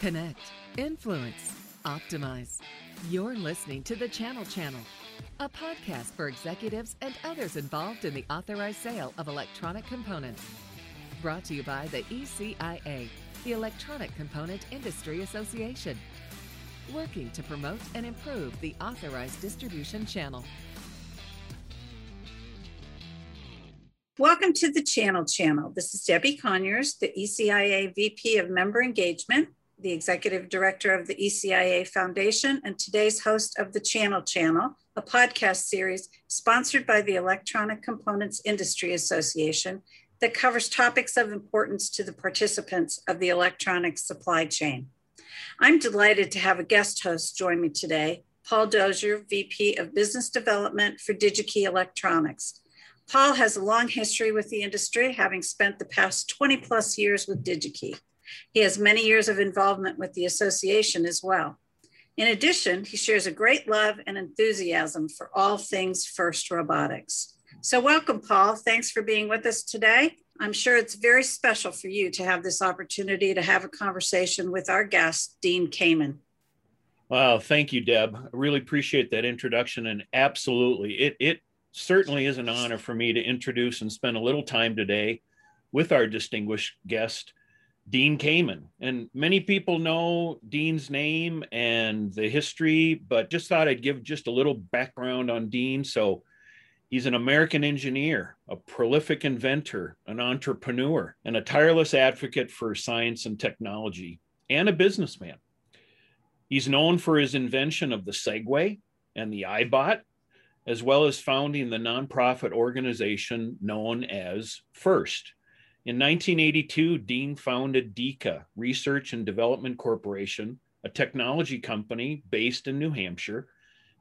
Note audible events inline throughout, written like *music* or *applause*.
Connect, influence, optimize. You're listening to the Channel Channel, a podcast for executives and others involved in the authorized sale of electronic components. Brought to you by the ECIA, the Electronic Component Industry Association, working to promote and improve the authorized distribution channel. Welcome to the Channel Channel. This is Debbie Conyers, the ECIA VP of Member Engagement, the Executive Director of the ECIA Foundation, and today's host of the Channel Channel, a podcast series sponsored by the Electronic Components Industry Association that covers topics of importance to the participants of the electronics supply chain. I'm delighted to have a guest host join me today, Paul Dosser, VP of Business Development for DigiKey Electronics. Paul has a long history with the industry, having spent the past 20 plus years with DigiKey. He has many years of involvement with the association as well. In addition, he shares a great love and enthusiasm for all things FIRST robotics. So, welcome, Paul. Thanks for being with us today. I'm sure it's very special for you to have this opportunity to have a conversation with our guest, Dean Kamen. Wow, thank you, Deb. I really appreciate that introduction. And absolutely, it, it certainly is an honor for me to introduce and spend a little time today with our distinguished guest, Dean Kamen. And many people know Dean's name and the history, but just thought I'd give just a little background on Dean. So he's an American engineer, a prolific inventor, an entrepreneur, and a tireless advocate for science and technology, and a businessman. He's known for his invention of the Segway and the iBot, as well as founding the nonprofit organization known as FIRST. In 1982, Dean founded DEKA, Research and Development Corporation, a technology company based in New Hampshire,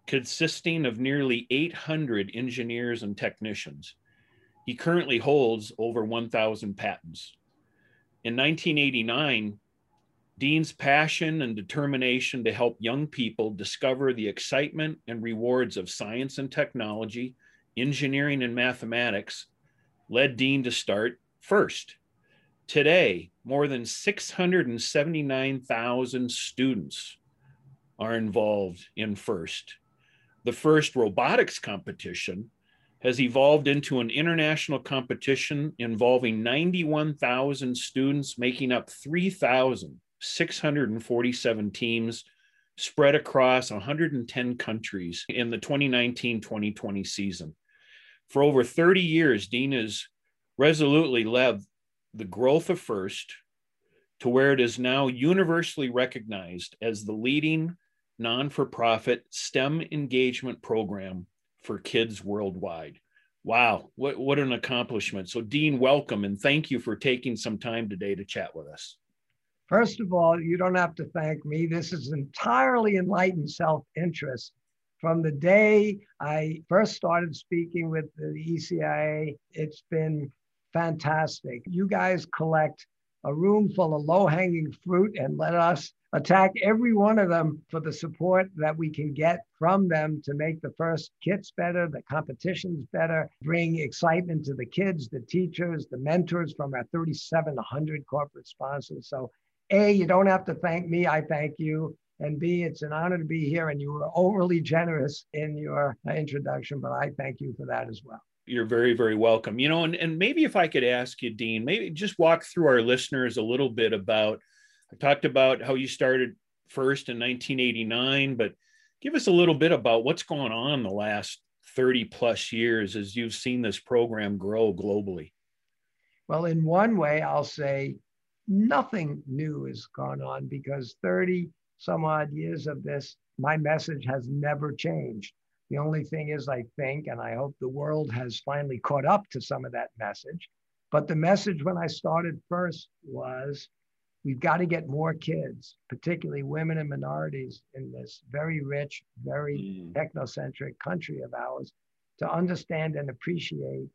consisting of nearly 800 engineers and technicians. He currently holds over 1,000 patents. In 1989, Dean's passion and determination to help young people discover the excitement and rewards of science and technology, engineering and mathematics led Dean to start FIRST. Today, more than 679,000 students are involved in FIRST. The FIRST robotics competition has evolved into an international competition involving 91,000 students, making up 3,647 teams spread across 110 countries in the 2019 2020 season. For over 30 years, Dean has resolutely led the growth of FIRST to where it is now universally recognized as the leading non for profit STEM engagement program for kids worldwide. Wow, what, what an accomplishment. So, Dean, welcome and thank you for taking some time today to chat with us. First of all, you don't have to thank me. This is entirely enlightened self interest. From the day I first started speaking with the ECIA, it's been fantastic. You guys collect a room full of low hanging fruit and let us attack every one of them for the support that we can get from them to make the FIRST kits better, the competitions better, bring excitement to the kids, the teachers, the mentors from our 3,700 corporate sponsors. So a, you don't have to thank me. I thank you. And B, it's an honor to be here. And you were overly generous in your uh, introduction, but I thank you for that as well. You're very, very welcome. You know, and, and maybe if I could ask you, Dean, maybe just walk through our listeners a little bit about, I talked about how you started first in 1989, but give us a little bit about what's going on the last 30 plus years as you've seen this program grow globally. Well, in one way, I'll say nothing new has gone on because 30 some odd years of this, my message has never changed. The only thing is, I think, and I hope the world has finally caught up to some of that message. But the message when I started first was we've got to get more kids, particularly women and minorities in this very rich, very mm. technocentric country of ours, to understand and appreciate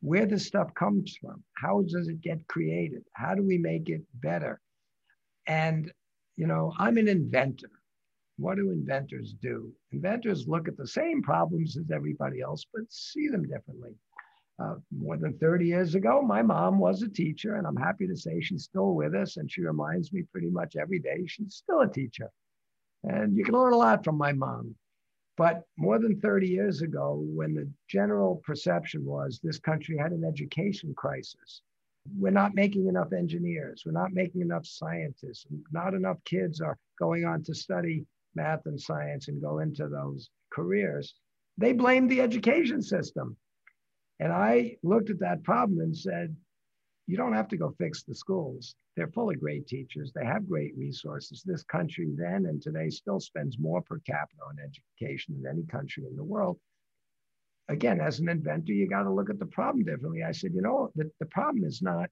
where this stuff comes from. How does it get created? How do we make it better? And, you know, I'm an inventor. What do inventors do? Inventors look at the same problems as everybody else, but see them differently. Uh, more than 30 years ago, my mom was a teacher, and I'm happy to say she's still with us, and she reminds me pretty much every day she's still a teacher. And you can learn a lot from my mom. But more than 30 years ago, when the general perception was this country had an education crisis, we're not making enough engineers, we're not making enough scientists, not enough kids are going on to study math and science and go into those careers. They blamed the education system. And I looked at that problem and said, you don't have to go fix the schools. They're full of great teachers. They have great resources. This country then and today still spends more per capita on education than any country in the world. Again, as an inventor, you got to look at the problem differently. I said, you know, the, the problem is not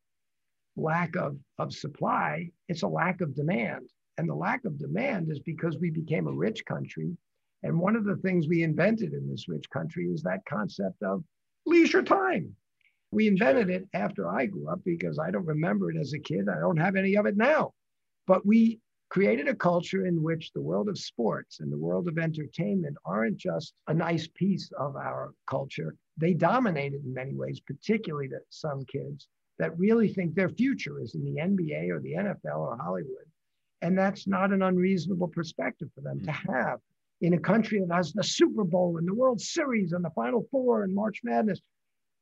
lack of, of supply, it's a lack of demand. And the lack of demand is because we became a rich country. And one of the things we invented in this rich country is that concept of leisure time. We invented it after I grew up because I don't remember it as a kid. I don't have any of it now. But we created a culture in which the world of sports and the world of entertainment aren't just a nice piece of our culture. They dominate it in many ways, particularly to some kids that really think their future is in the NBA or the NFL or Hollywood. And that's not an unreasonable perspective for them to mm-hmm. have in a country that has the Super Bowl and the World Series and the Final Four and March Madness.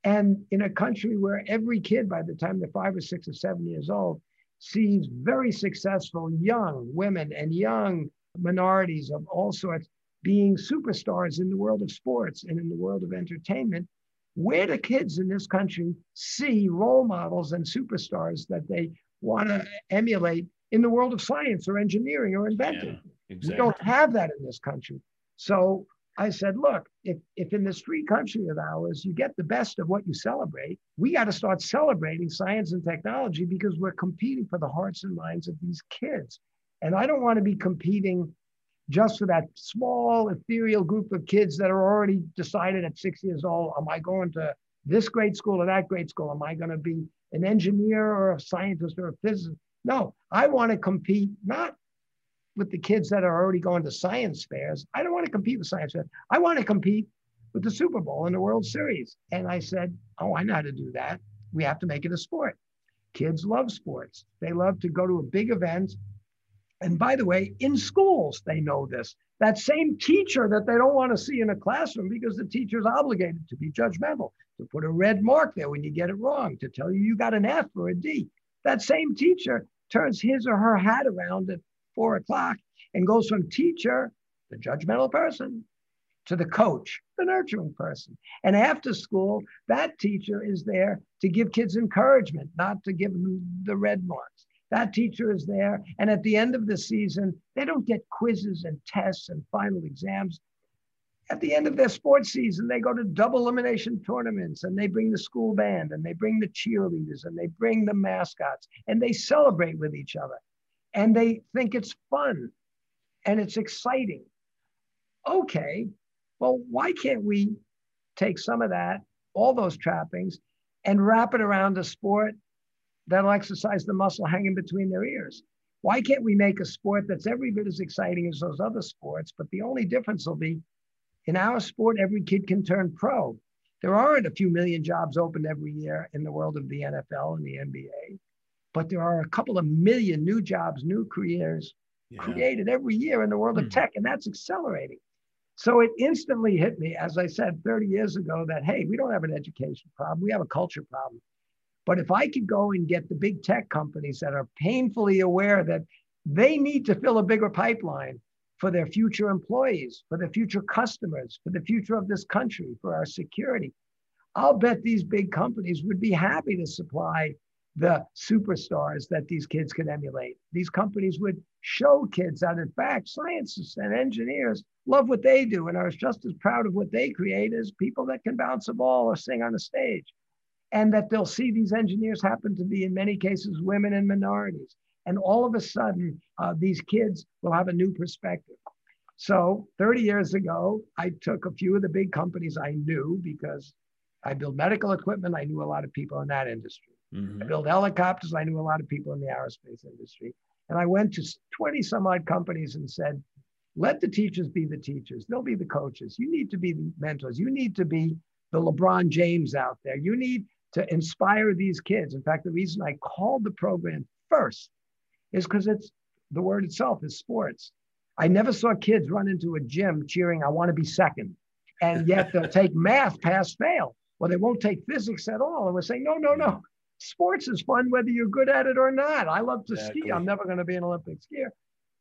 And in a country where every kid, by the time they're five or six or seven years old, sees very successful young women and young minorities of all sorts being superstars in the world of sports and in the world of entertainment, where do kids in this country see role models and superstars that they want to emulate in the world of science or engineering or inventing? Yeah, exactly. We don't have that in this country. So I said, look, if, if in this free country of ours, you get the best of what you celebrate, we got to start celebrating science and technology because we're competing for the hearts and minds of these kids. And I don't want to be competing just for that small, ethereal group of kids that are already decided at six years old, am I going to this grade school or that grade school? Am I going to be an engineer or a scientist or a physicist? No, I want to compete not with the kids that are already going to science fairs. I don't want to compete with science fairs. I want to compete with the Super Bowl and the World Series. And I said, Oh, I know how to do that. We have to make it a sport. Kids love sports. They love to go to a big event. And by the way, in schools, they know this. That same teacher that they don't want to see in a classroom because the teacher is obligated to be judgmental, to put a red mark there when you get it wrong, to tell you you got an F or a D. That same teacher turns his or her hat around at four o'clock and goes from teacher, the judgmental person, to the coach, the nurturing person. And after school, that teacher is there to give kids encouragement, not to give them the red marks. That teacher is there. And at the end of the season, they don't get quizzes and tests and final exams. At the end of their sports season, they go to double elimination tournaments and they bring the school band and they bring the cheerleaders and they bring the mascots and they celebrate with each other and they think it's fun and it's exciting. Okay, well, why can't we take some of that, all those trappings, and wrap it around a sport that'll exercise the muscle hanging between their ears? Why can't we make a sport that's every bit as exciting as those other sports? But the only difference will be in our sport, every kid can turn pro. There aren't a few million jobs opened every year in the world of the NFL and the NBA but there are a couple of million new jobs, new careers yeah. created every year in the world of hmm. tech, and that's accelerating. So it instantly hit me, as I said 30 years ago, that hey, we don't have an education problem, we have a culture problem. But if I could go and get the big tech companies that are painfully aware that they need to fill a bigger pipeline for their future employees, for their future customers, for the future of this country, for our security, I'll bet these big companies would be happy to supply the superstars that these kids could emulate. These companies would show kids that, in fact, scientists and engineers love what they do and are just as proud of what they create as people that can bounce a ball or sing on a stage. And that they'll see these engineers happen to be, in many cases, women and minorities. And all of a sudden, uh, these kids will have a new perspective. So 30 years ago, I took a few of the big companies I knew because I build medical equipment. I knew a lot of people in that industry. Mm-hmm. I built helicopters. I knew a lot of people in the aerospace industry. And I went to 20 some odd companies and said, let the teachers be the teachers. They'll be the coaches. You need to be the mentors. You need to be the LeBron James out there. You need to inspire these kids. In fact, the reason I called the program first is because it's the word itself is sports. I never saw kids run into a gym cheering, I want to be second. And yet they'll *laughs* take math pass fail, or they won't take physics at all. And we're saying, no, no, no. Sports is fun whether you're good at it or not. I love to exactly. ski. I'm never going to be an Olympic skier.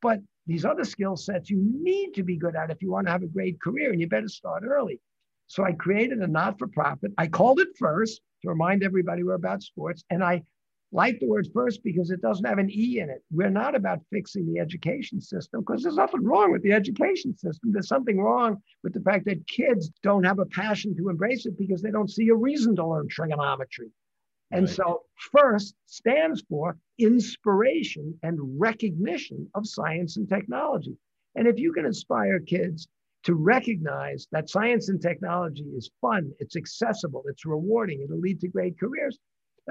But these other skill sets you need to be good at if you want to have a great career, and you better start early. So I created a not for profit. I called it first to remind everybody we're about sports. And I like the word first because it doesn't have an E in it. We're not about fixing the education system because there's nothing wrong with the education system. There's something wrong with the fact that kids don't have a passion to embrace it because they don't see a reason to learn trigonometry. And right. so, first stands for inspiration and recognition of science and technology. And if you can inspire kids to recognize that science and technology is fun, it's accessible, it's rewarding, it'll lead to great careers,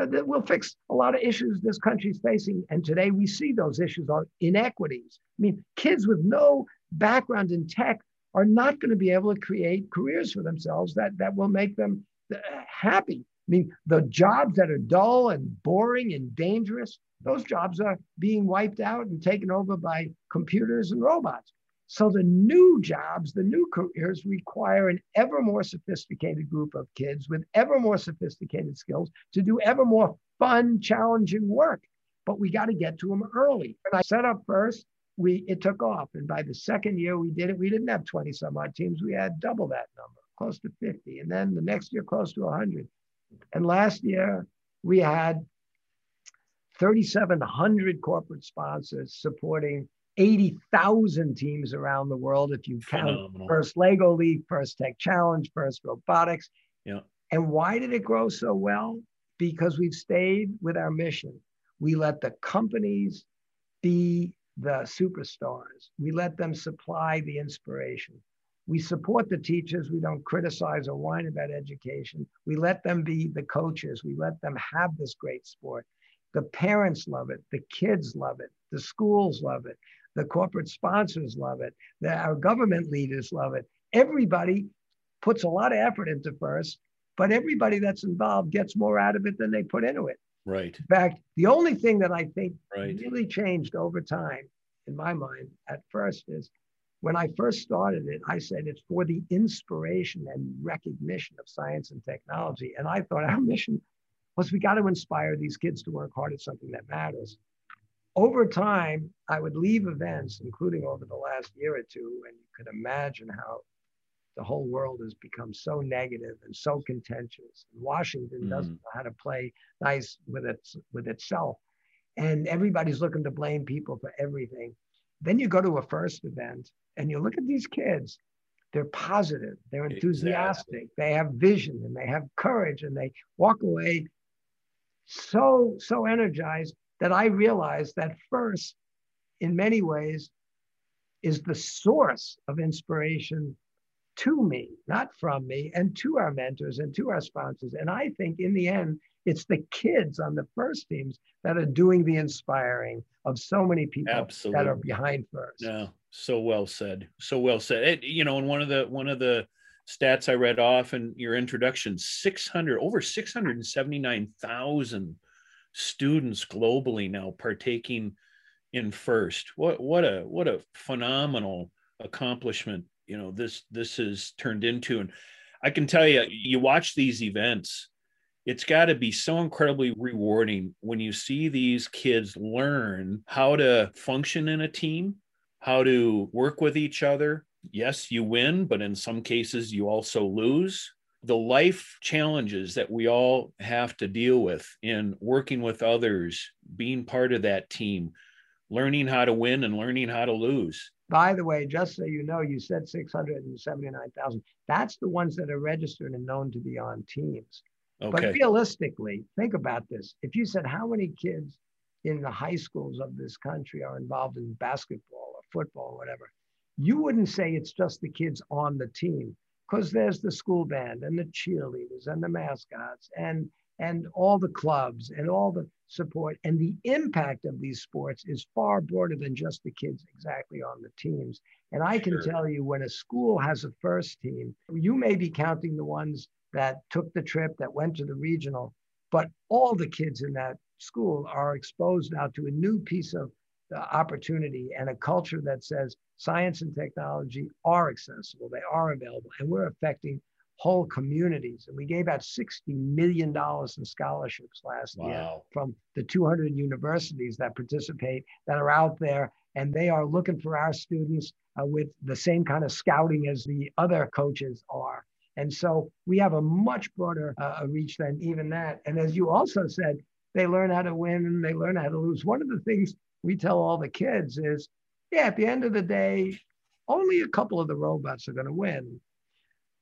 that will fix a lot of issues this country's facing. And today we see those issues are inequities. I mean, kids with no background in tech are not going to be able to create careers for themselves that, that will make them uh, happy. I mean, the jobs that are dull and boring and dangerous, those jobs are being wiped out and taken over by computers and robots. So the new jobs, the new careers require an ever more sophisticated group of kids with ever more sophisticated skills to do ever more fun, challenging work. But we got to get to them early. And I set up first, we it took off. And by the second year we did it, we didn't have 20 some odd teams. We had double that number, close to 50. And then the next year, close to 100. And last year we had 3,700 corporate sponsors supporting 80,000 teams around the world if you count Phenomenal. first Lego League, first Tech Challenge, first robotics. Yeah. And why did it grow so well? Because we've stayed with our mission. We let the companies be the superstars. We let them supply the inspiration. We support the teachers. We don't criticize or whine about education. We let them be the coaches. We let them have this great sport. The parents love it. The kids love it. The schools love it. The corporate sponsors love it. The, our government leaders love it. Everybody puts a lot of effort into first, but everybody that's involved gets more out of it than they put into it. Right. In fact, the only thing that I think right. really changed over time, in my mind, at first is when I first started it, I said it's for the inspiration and recognition of science and technology. And I thought our mission was we got to inspire these kids to work hard at something that matters over time, I would leave events, including over the last year or two, and you could imagine how the whole world has become so negative and so contentious. Washington mm-hmm. doesn't know how to play nice with its with itself, and everybody's looking to blame people for everything. Then you go to a first event and you look at these kids. They're positive, they're enthusiastic, exactly. they have vision, and they have courage, and they walk away so so energized that I realized that first, in many ways, is the source of inspiration to me, not from me, and to our mentors and to our sponsors. And I think in the end, it's the kids on the first teams that are doing the inspiring of so many people Absolutely. that are behind first. No, so well said. So well said. It, you know, and one of the one of the stats I read off in your introduction, 600 over 679,000 students globally now partaking in first. What what a what a phenomenal accomplishment you know this this has turned into. And i can tell you you watch these events it's got to be so incredibly rewarding when you see these kids learn how to function in a team how to work with each other. Yes you win but in some cases you also lose the life challenges that we all have to deal with in working with others, being part of that team, learning how to win and learning how to lose. By the way, just so you know, you said 679,000. That's the ones that are registered and known to be on teams. Okay. But realistically, think about this. If you said how many kids in the high schools of this country are involved in basketball or football or whatever, you wouldn't say it's just the kids on the team because there's the school band and the cheerleaders and the mascots and and all the clubs and all the support and the impact of these sports is far broader than just the kids exactly on the teams and i can sure. tell you when a school has a first team you may be counting the ones that took the trip, that went to the regional, but all the kids in that school are exposed now to a new piece of uh, opportunity and a culture that says science and technology are accessible, they are available, and we're affecting whole communities. And we gave out $60 million in scholarships last wow. year from the 200 universities that participate that are out there. And they are looking for our students uh, with the same kind of scouting as the other coaches are. And so we have a much broader uh, reach than even that. And as you also said, they learn how to win and they learn how to lose. One of the things we tell all the kids is, yeah, at the end of the day, only a couple of the robots are going to win.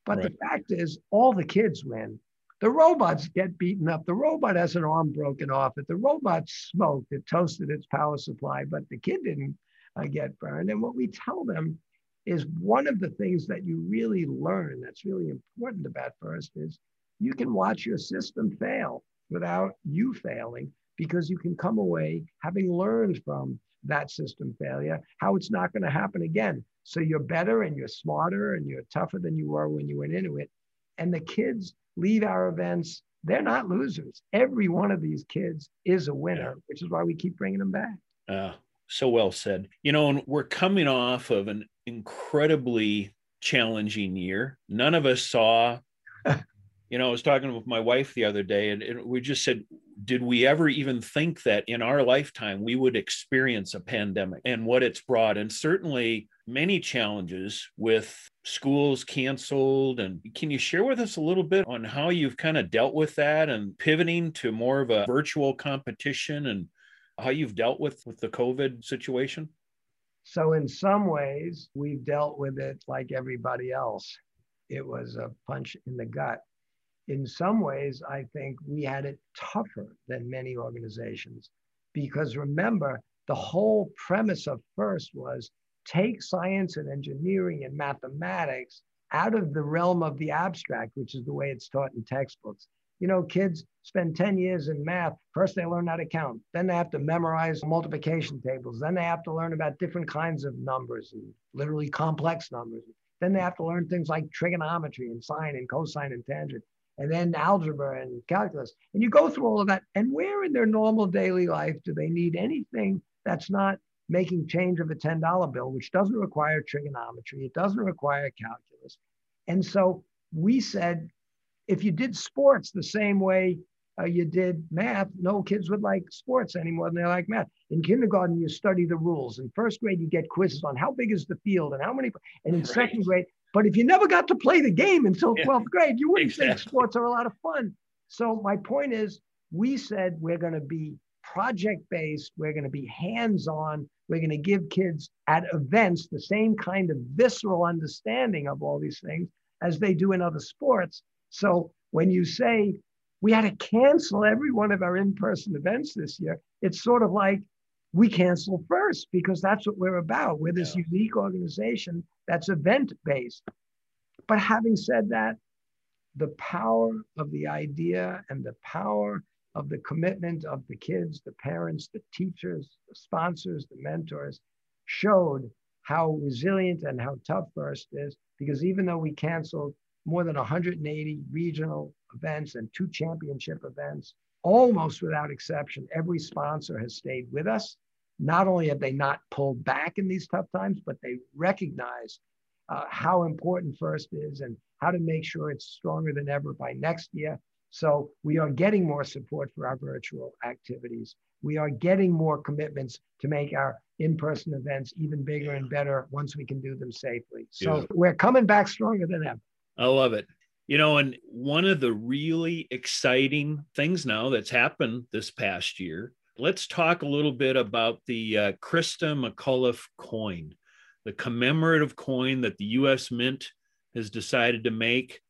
But right. the fact is, all the kids win. The robots get beaten up. The robot has an arm broken off it. The robot smoked. It toasted its power supply, but the kid didn't uh, get burned. And what we tell them is one of the things that you really learn that's really important about FIRST is you can watch your system fail without you failing because you can come away having learned from that system failure, how it's not going to happen again. So you're better and you're smarter and you're tougher than you were when you went into it. And the kids leave our events, they're not losers. Every one of these kids is a winner, yeah. which is why we keep bringing them back. Uh, so well said. You know, and we're coming off of an incredibly challenging year. None of us saw *laughs* you know, I was talking with my wife the other day, and, we just said, did we ever even think that in our lifetime we would experience a pandemic and what it's brought? And certainly many challenges with schools canceled. And can you share with us a little bit on how you've kind of dealt with that and pivoting to more of a virtual competition and how you've dealt with with the COVID situation? So in some ways, we've dealt with it like everybody else. It was a punch in the gut in some ways, I think we had it tougher than many organizations because remember, the whole premise of FIRST was take science and engineering and mathematics out of the realm of the abstract, which is the way it's taught in textbooks. You know, kids spend 10 years in math. First, they learn how to count. Then they have to memorize multiplication tables. Then they have to learn about different kinds of numbers and literally complex numbers. Then they have to learn things like trigonometry and sine and cosine and tangent and then algebra and calculus. And you go through all of that. And where in their normal daily life do they need anything that's not making change of a $10 bill, which doesn't require trigonometry, it doesn't require calculus. And so we said, if you did sports the same way uh, you did math, no kids would like sports any more than they like math. In kindergarten, you study the rules. In first grade, you get quizzes on how big is the field and how many. And in right. second grade, but if you never got to play the game until 12th grade, you wouldn't exactly. think sports are a lot of fun. So my point is, we said we're going to be project based, we're going to be hands on, we're going to give kids at events the same kind of visceral understanding of all these things as they do in other sports. So when you say we had to cancel every one of our in person events this year, it's sort of like we cancel first because that's what we're about. We're this yeah. unique organization that's event based. But having said that, the power of the idea and the power of the commitment of the kids, the parents, the teachers, the sponsors, the mentors showed how resilient and how tough First is. Because even though we canceled more than 180 regional events and two championship events, almost without exception, every sponsor has stayed with us not only have they not pulled back in these tough times, but they recognize uh, how important FIRST is and how to make sure it's stronger than ever by next year. So we are getting more support for our virtual activities. We are getting more commitments to make our in-person events even bigger and better once we can do them safely. So yeah. we're coming back stronger than ever. I love it. You know, and one of the really exciting things now that's happened this past year let's talk a little bit about the uh, Christa McAuliffe coin, the commemorative coin that the U.S. Mint has decided to make.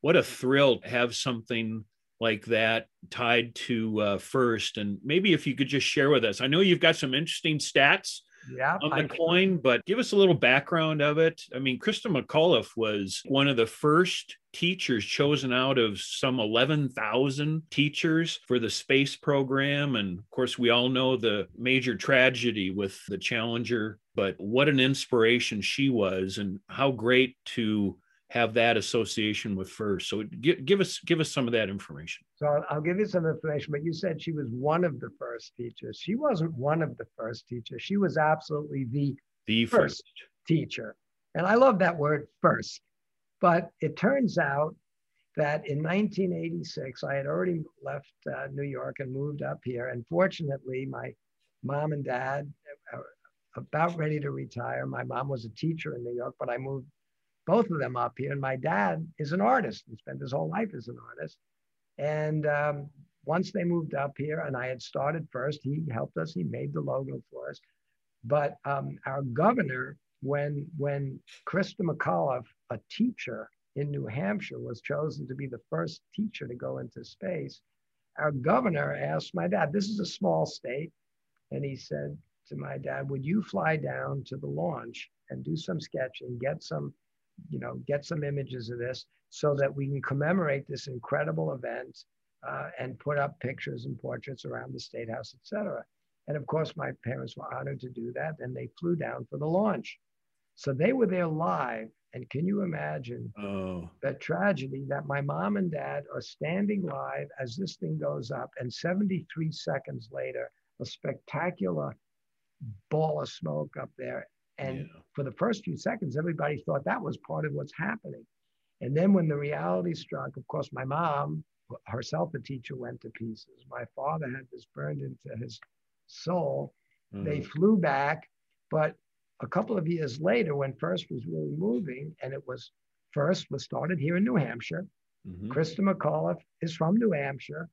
What a thrill to have something like that tied to uh, first. And maybe if you could just share with us, I know you've got some interesting stats yeah, on the coin, but give us a little background of it. I mean, Christa McAuliffe was one of the first teachers chosen out of some 11,000 teachers for the space program. And of course, we all know the major tragedy with the Challenger, but what an inspiration she was, and how great to have that association with first. So give, give us give us some of that information. So I'll, I'll, give you some information, but you said she was one of the first teachers. She wasn't one of the first teachers. She was absolutely the the first, first teacher. And I love that word first. But it turns out that in 1986, I had already left uh, New York and moved up here. And fortunately, my mom and dad are about ready to retire. My mom was a teacher in New York, but I moved both of them up here. And my dad is an artist. He spent his whole life as an artist. And um, once they moved up here, and I had started first, he helped us. He made the logo for us. But um, our governor, when when Christa McAuliffe, a teacher in New Hampshire, was chosen to be the first teacher to go into space, our governor asked my dad. This is a small state, and he said to my dad, "Would you fly down to the launch and do some sketching, get some you know, get some images of this so that we can commemorate this incredible event uh, and put up pictures and portraits around the State House, et cetera. And of course, my parents were honored to do that, and they flew down for the launch. So they were there live. And can you imagine oh. the tragedy that my mom and dad are standing live as this thing goes up, and 73 seconds later, a spectacular ball of smoke up there and yeah. for the first few seconds, everybody thought that was part of what's happening. And then when the reality struck, of course, my mom, herself a teacher, went to pieces. My father had this burned into his soul. Mm. They flew back, but a couple of years later, when FIRST was really moving, and it was FIRST was started here in New Hampshire. Mm-hmm. Christa McAuliffe is from New Hampshire.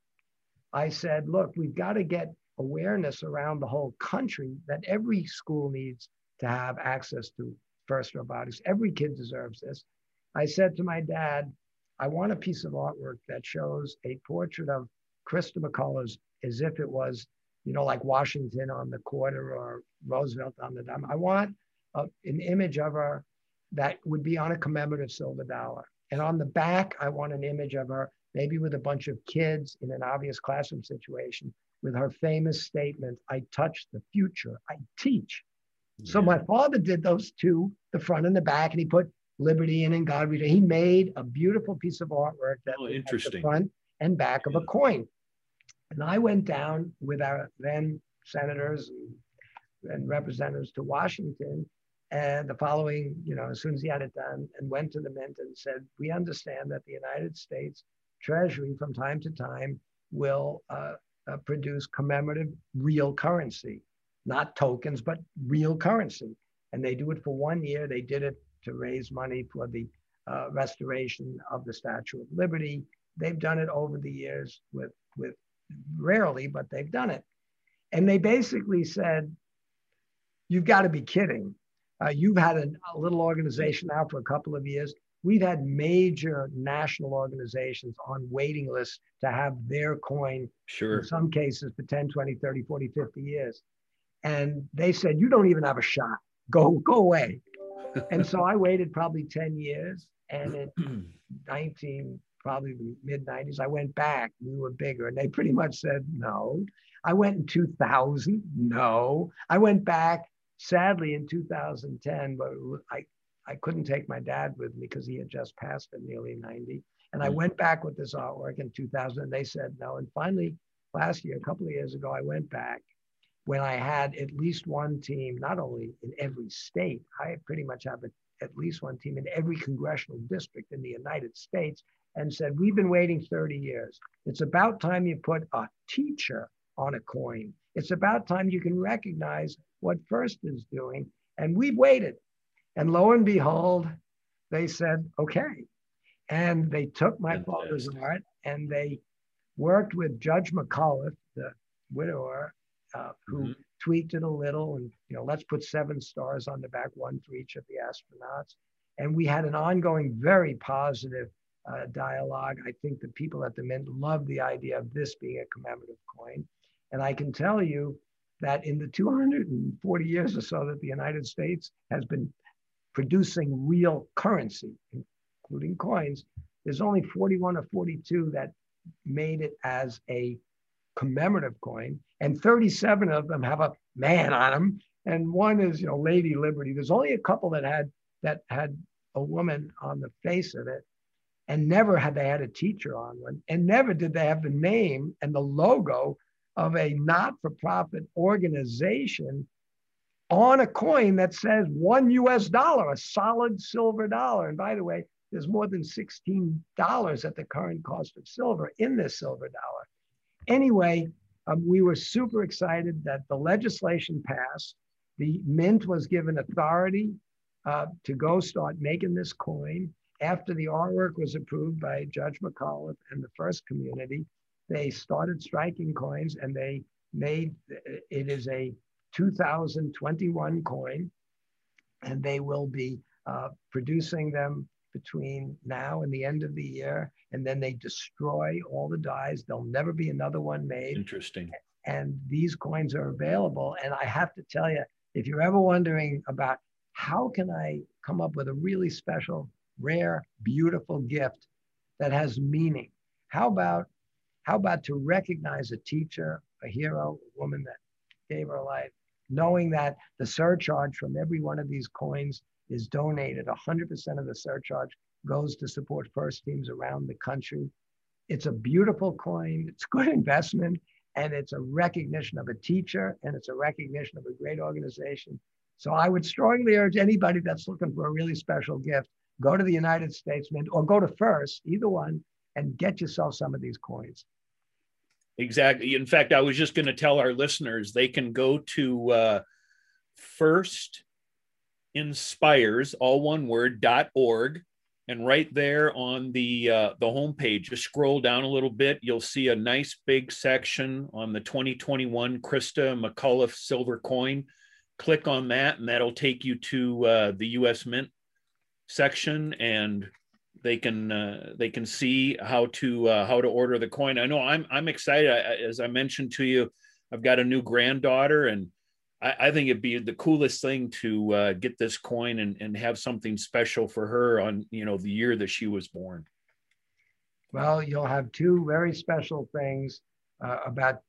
I said, look, we've got to get awareness around the whole country that every school needs to have access to FIRST robotics. Every kid deserves this. I said to my dad, I want a piece of artwork that shows a portrait of Christa McAuliffe as if it was, you know, like Washington on the quarter or Roosevelt on the dime. I want a, an image of her that would be on a commemorative silver dollar. And on the back, I want an image of her, maybe with a bunch of kids in an obvious classroom situation, with her famous statement I touch the future, I teach. So my father did those two, the front and the back, and he put Liberty in and God Reader. He made a beautiful piece of artwork that oh, interesting. the front and back of a coin. And I went down with our then senators and, and representatives to Washington and the following, you know, as soon as he had it done, and went to the mint and said, We understand that the United States Treasury from time to time will uh, uh, produce commemorative real currency not tokens, but real currency. And they do it for one year. They did it to raise money for the uh, restoration of the Statue of Liberty. They've done it over the years with, with rarely, but they've done it. And they basically said, You've got to be kidding. Uh, you've had a, a little organization now for a couple of years. We've had major national organizations on waiting lists to have their coin, sure. in some cases, for 10, 20, 30, 40, 50 years and they said you don't even have a shot. Go go away. And so i waited probably 10 years and in *clears throat* 19 probably mid 90s i went back. We were bigger and they pretty much said no. I went in 2000 no. I went back sadly in 2010 but i i couldn't take my dad with me because he had just passed at nearly 90 and i mm. went back with this artwork in 2000 and they said no. And finally last year a couple of years ago i went back when I had at least one team, not only in every state, I pretty much have a, at least one team in every congressional district in the United States, and said, We've been waiting 30 years. It's about time you put a teacher on a coin. It's about time you can recognize what FIRST is doing. And we've waited. And lo and behold, they said, Okay. And they took my father's art and they worked with Judge McAuliffe, the widower, uh, who mm-hmm. tweaked it a little and you know let's put seven stars on the back one for each of the astronauts. And we had an ongoing very positive uh, dialogue. I think the people at the mint love the idea of this being a commemorative coin. And i can tell you that in the 240 years or so that the united states has been producing real currency including coins there's only 41 or 42 that made it as a commemorative coin, and 37 of them have a man on them, and one is you know Lady Liberty. There's only a couple that had that had a woman on the face of it. And never had they had a teacher on one. And never did they have the name and the logo of a not for profit organization on a coin that says one US dollar, a solid silver dollar. And by the way, there's more than $16 at the current cost of silver in this silver dollar. Anyway, um, we were super excited that the legislation passed. The mint was given authority uh, to go start making this coin. After the artwork was approved by Judge McAuliffe and the first community, they started striking coins and they made it is a 2021 coin, and they will be uh, producing them between now and the end of the year. And then they destroy all the dies. There'll never be another one made. Interesting. And these coins are available. And I have to tell you, if you're ever wondering about how can I come up with a really special, rare, beautiful gift that has meaning, how about how about to recognize a teacher, a hero, a woman that gave her life, knowing that the surcharge from every one of these coins is donated. 100% of the surcharge goes to support first teams around the country. It's a beautiful coin, it's good investment, and it's a recognition of a teacher and it's a recognition of a great organization. So I would strongly urge anybody that's looking for a really special gift, go to the United States Mint or go to First, either one, and get yourself some of these coins. Exactly. In fact, I was just going to tell our listeners they can go to uh, first inspires all one word dot org and right there on the uh, the homepage just scroll down a little bit you'll see a nice big section on the 2021 Christa McAuliffe silver coin click on that and that'll take you to uh, the US mint section and they can uh, they can see how to uh, how to order the coin. I know I'm I'm excited. I, as I mentioned to you, I've got a new granddaughter, and I, I think it'd be the coolest thing to uh, get this coin and, and have something special for her on you know the year that she was born. Well, you'll have two very special things uh, about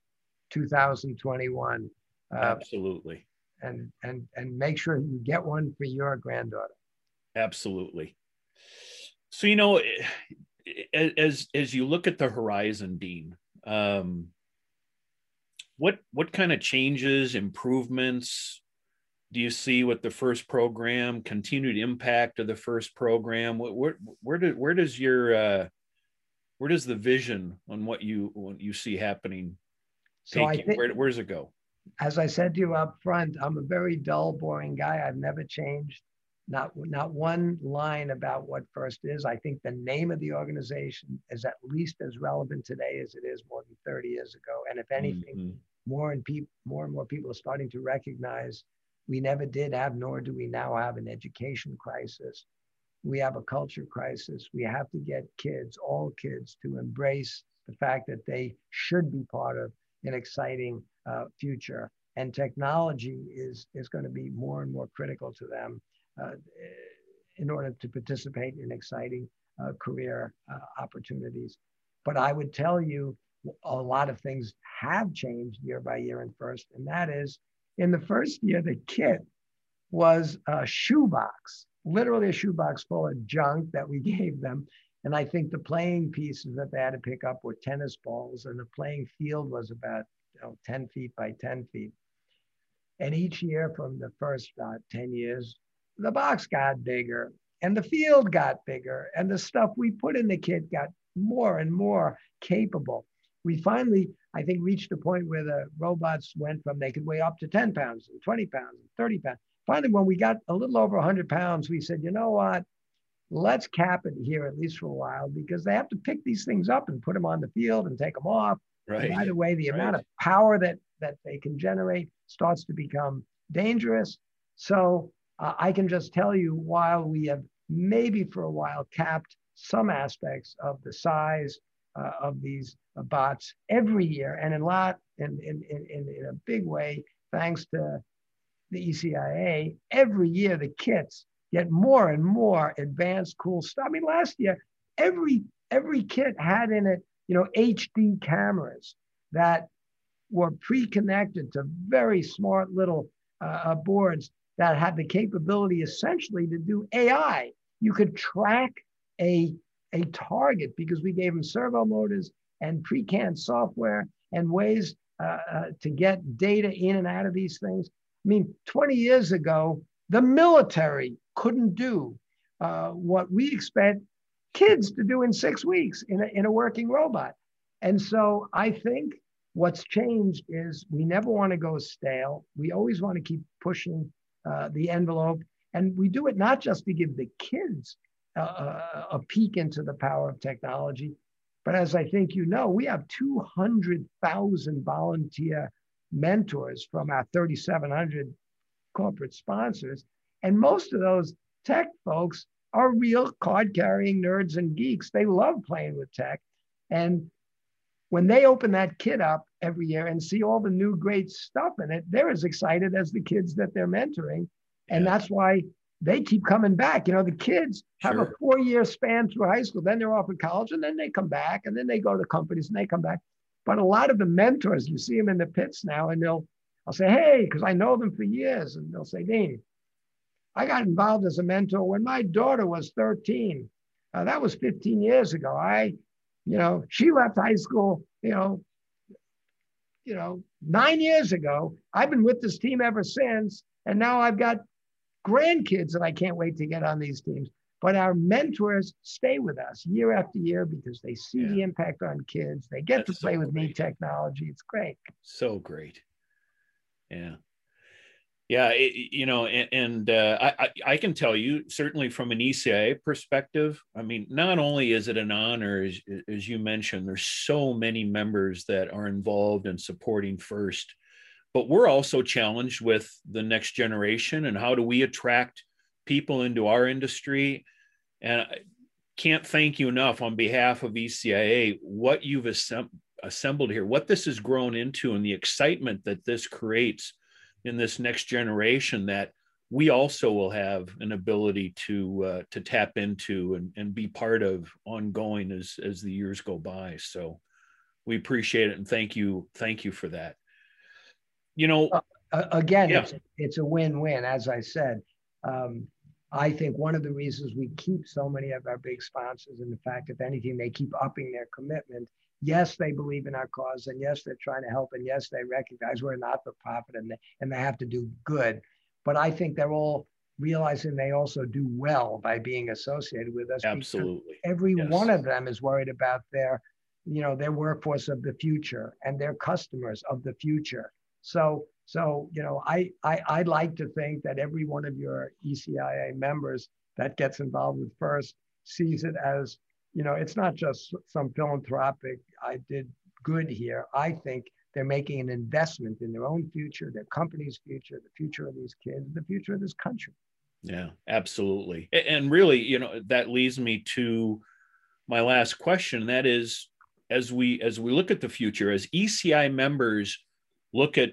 2021. Uh, Absolutely. And and and make sure you get one for your granddaughter. Absolutely. So you know, as as you look at the horizon, Dean, um, what what kind of changes, improvements do you see with the first program? Continued impact of the first program? Where where, where, do, where does your uh, where does the vision on what you what you see happening so I think, where, where does it go? As I said to you up front, I'm a very dull, boring guy. I've never changed not not one line about what First is. I think the name of the organization is at least as relevant today as it is more than 30 years ago. And if anything, mm-hmm. more and people, more and more people are starting to recognize we never did have, nor do we now have an education crisis. We have a culture crisis. We have to get kids, all kids, to embrace the fact that they should be part of an exciting uh, future. And technology is, is going to be more and more critical to them in order to participate in exciting uh, career uh, opportunities. But I would tell you a lot of things have changed year by year in first, and that is in the first year, the kit was a shoebox, literally a shoebox full of junk that we *laughs* gave them. And I think the playing pieces that they had to pick up were tennis balls, and the playing field was about you know, 10 feet by 10 feet. And each year from the first uh, 10 years, the box got bigger and the field got bigger and the stuff we put in the kit got more and more capable. We finally, I think, reached a point where the robots went from they could weigh up to 10 pounds and 20 pounds and 30 pounds. Finally, when we got a little over 100 pounds, we said, you know what? Let's cap it here at least for a while because they have to pick these things up and put them on the field and take them off. Right. And by the way, the right. amount of power that that they can generate starts to become dangerous. So uh, I can just tell you while we have maybe for a while capped some aspects of the size uh, of these uh, bots every year, and in a lot, in, in, in, in a big way, thanks to the ECIA, every year the kits get more and more advanced, cool stuff. I mean, last year, every every kit had in it, you know, HD cameras that were pre-connected to very smart little uh, uh boards that had the capability essentially to do AI You could track a, a target because we gave them servo motors and pre-canned software and ways uh, uh, to get data in and out of these things. I mean, 20 years ago, the military couldn't do uh, what we expect kids to do in six weeks in a, in a working robot. And so I think what's changed is we never want to go stale. We always want to keep pushing uh, the envelope. And we do it not just to give the kids uh, a peek into the power of technology, but as I think you know, we have 200,000 volunteer mentors from our 3,700 corporate sponsors. And most of those tech folks are real card carrying nerds and geeks. They love playing with tech. And when they open that kit up every year and see all the new great stuff in it, they're as excited as the kids that they're mentoring. And yeah. that's why they keep coming back. You know, the kids have sure. a four year span through high school, then they're off in college, and then they come back, and then they go to companies and they come back. But a lot of the mentors, you see them in the pits now, and they'll, I'll say, hey, because I know them for years, and they'll say, Dean, I got involved as a mentor when my daughter was 13. Uh, that was 15 years ago. I, you know, she left high school, you know, you know, nine years ago. I've been with this team ever since, and now I've got grandkids that I can't wait to get on these teams. But our mentors stay with us year after year because they see yeah. the impact on kids. They get That's to play so with me technology. It's great. So great. Yeah. Yeah, it, you know, and, and uh, I, I can tell you certainly from an ECIA perspective. I mean, not only is it an honor, as, as you mentioned, there's so many members that are involved in supporting FIRST but we're also challenged with the next generation and how do we attract people into our industry and I can't thank you enough on behalf of ECIA what you've assemb- assembled here what this has grown into and the excitement that this creates in this next generation that we also will have an ability to uh, to tap into and, and be part of ongoing as as the years go by so we appreciate it and thank you thank you for that you know, uh, again, yeah. it's, it's a win-win. As I said, um, I think one of the reasons we keep so many of our big sponsors and the fact, if anything, they keep upping their commitment. Yes, they believe in our cause, and yes, they're trying to help, and yes, they recognize we're not for profit, and they, and they have to do good. But I think they're all realizing they also do well by being associated with us. Absolutely, every yes. one of them is worried about their, you know, their workforce of the future and their customers of the future so, so you know, I, I I'd like to think that every one of your ECIA members that gets involved with FIRST sees it as, you know, it's not just some philanthropic. I did good here. I think they're making an investment in their own future, their company's future, the future of these kids, the future of this country. Yeah, absolutely. And really, you know, that leads me to my last question. That is, as we as we look at the future, as ECIA members look at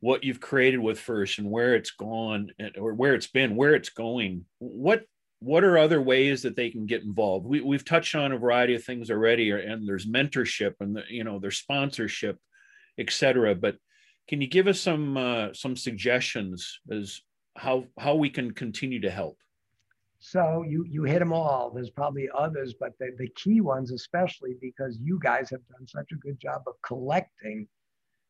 what you've created with FIRST and where it's gone or where it's been where it's going what what are other ways that they can get involved we, we've touched on a variety of things already and there's mentorship and the, you know there's sponsorship etc but can you give us some uh, some suggestions as how how we can continue to help so you you hit them all there's probably others but the, the key ones especially because you guys have done such a good job of collecting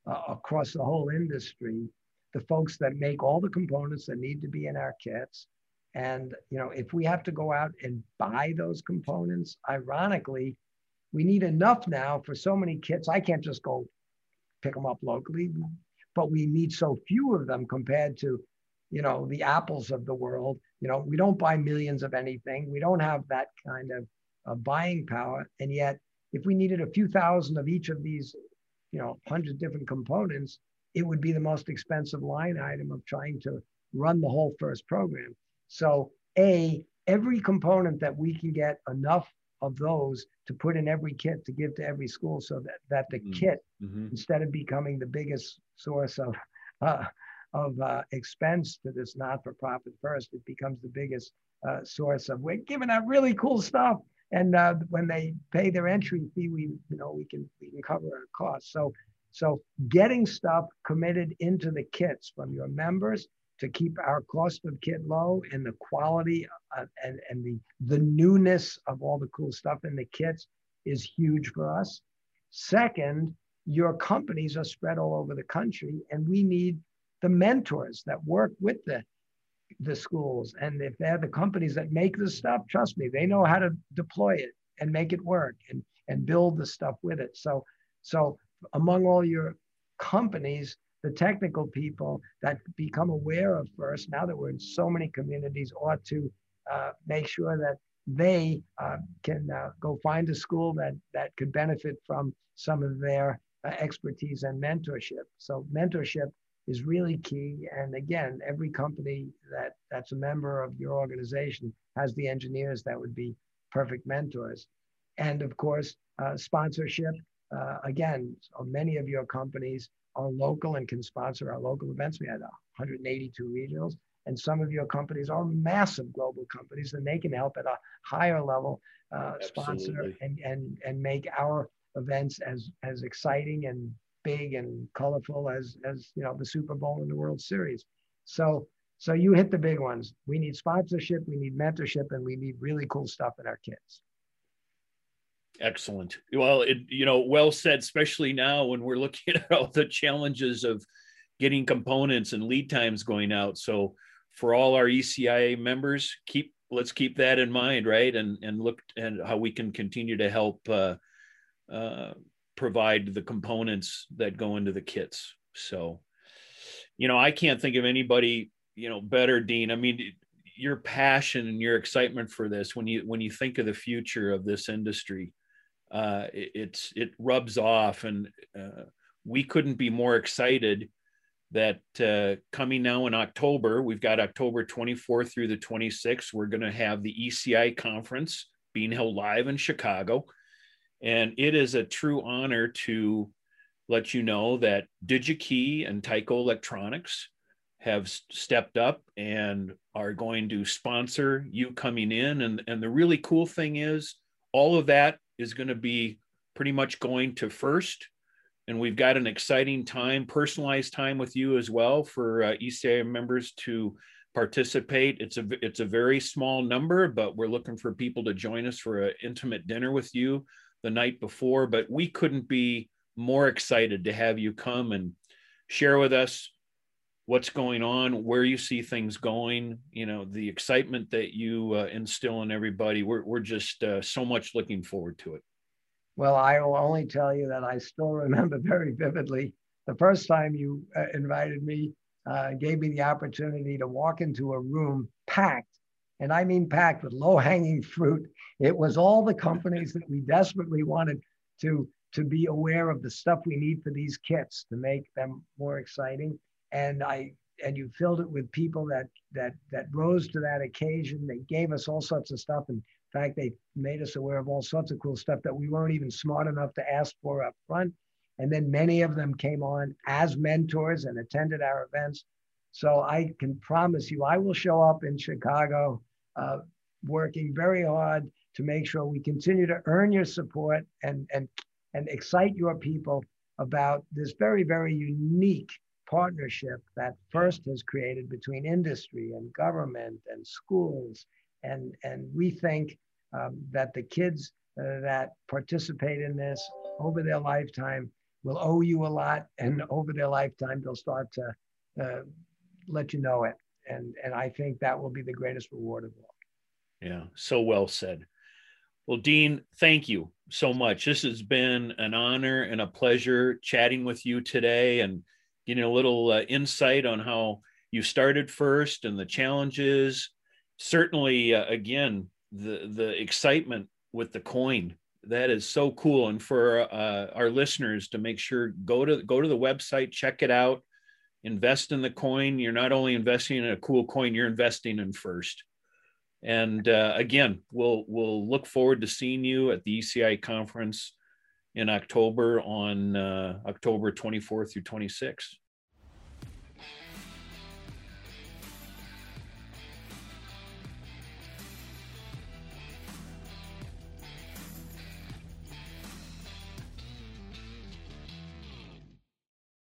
uh, across the whole industry, the folks that make all the components that need to be in our kits. And you know, if we have to go out and buy those components, ironically, we need enough now for so many kits. I can't just go pick them up locally, but we need so few of them compared to, you know, the apples of the world. You know, we don't buy millions of anything. We don't have that kind of uh, buying power. And yet, if we needed a few thousand of each of these you know, hundred different components, it would be the most expensive line item of trying to run the whole FIRST program. So A, every component that we can get enough of those to put in every kit to give to every school so that, that the mm-hmm. kit, mm-hmm. instead of becoming the biggest source of, *laughs* uh, of uh, expense to this not-for-profit FIRST, it becomes the biggest uh, source of we're giving out really cool stuff and uh, when they pay their entry fee, we you know we can we can cover our costs. So so getting stuff committed into the kits from your members to keep our cost of kit low and the quality uh, and, and the, the newness of all the cool stuff in the kits is huge for us. Second, your companies are spread all over the country, and we need the mentors that work with the the schools. And if they're the companies that make the stuff, trust me, they know how to deploy it and make it work and and build the stuff with it. So so among all your companies, the technical people that become aware of FIRST, now that we're in so many communities, ought to uh, make sure that they uh, can uh, go find a school that that could benefit from some of their uh, expertise and mentorship. So mentorship is really key. And again, every company that that's a member of your organization has the engineers that would be perfect mentors. And of course, uh, sponsorship. Uh, again, so many of your companies are local and can sponsor our local events. We had 182 regionals, and some of your companies are massive global companies, and they can help at a higher level uh, sponsor and, and and make our events as as exciting and big and colorful as as you know the Super Bowl and the World Series. So so you hit the big ones. We need sponsorship, we need mentorship, and we need really cool stuff in our kids. Excellent. Well, it you know well said, especially now when we're looking *laughs* at all the challenges of getting components and lead times going out. So for all our ECIA members, keep let's keep that in mind, right? And and look at how we can continue to help uh, uh, provide the components that go into the kits. So, you know, I can't think of anybody, you know, better, Dean. I mean, your passion and your excitement for this when you when you think of the future of this industry, uh, it, it's it rubs off, and uh, we couldn't be more excited that uh, coming now in October, we've got October 24th through the 26th. We're going to have the ECIA conference being held live in Chicago. And it is a true honor to let you know that Digi-Key and Tyco Electronics have stepped up and are going to sponsor you coming in. And, and the really cool thing is, all of that is going to be pretty much going to FIRST. And we've got an exciting time, personalized time with you as well for uh, members to participate. It's a it's a very small number, but we're looking for people to join us for an intimate dinner with you the night before, but we couldn't be more excited to have you come and share with us what's going on, where you see things going, you know, the excitement that you uh, instill in everybody. We're, we're just uh, so much looking forward to it. Well, I will only tell you that I still remember very vividly the first time you uh, invited me, uh, gave me the opportunity to walk into a room packed and I mean packed with low hanging fruit. It was all the companies that we desperately wanted to, to be aware of the stuff we need for these kits to make them more exciting. And I and you filled it with people that that that rose to that occasion. They gave us all sorts of stuff. In fact, they made us aware of all sorts of cool stuff that we weren't even smart enough to ask for up front. And then many of them came on as mentors and attended our events. So I can promise you, I will show up in Chicago uh, working very hard to make sure we continue to earn your support and, and, and excite your people about this very, very unique partnership that FIRST has created between industry and government and schools. And, and we think um, that the kids uh, that participate in this over their lifetime will owe you a lot. And over their lifetime, they'll start to uh, let you know it. And, and I think that will be the greatest reward of all. Yeah, so well said. Well, Dean, thank you so much. This has been an honor and a pleasure chatting with you today and getting a little uh, insight on how you started FIRST and the challenges. Certainly, uh, again, the the excitement with the coin that is so cool. And for uh, our listeners to make sure go to go to the website, check it out, invest in the coin. You're not only investing in a cool coin, you're investing in FIRST. And uh, again, we'll we'll look forward to seeing you at the ECIA conference in October on uh, October 24th through 26th.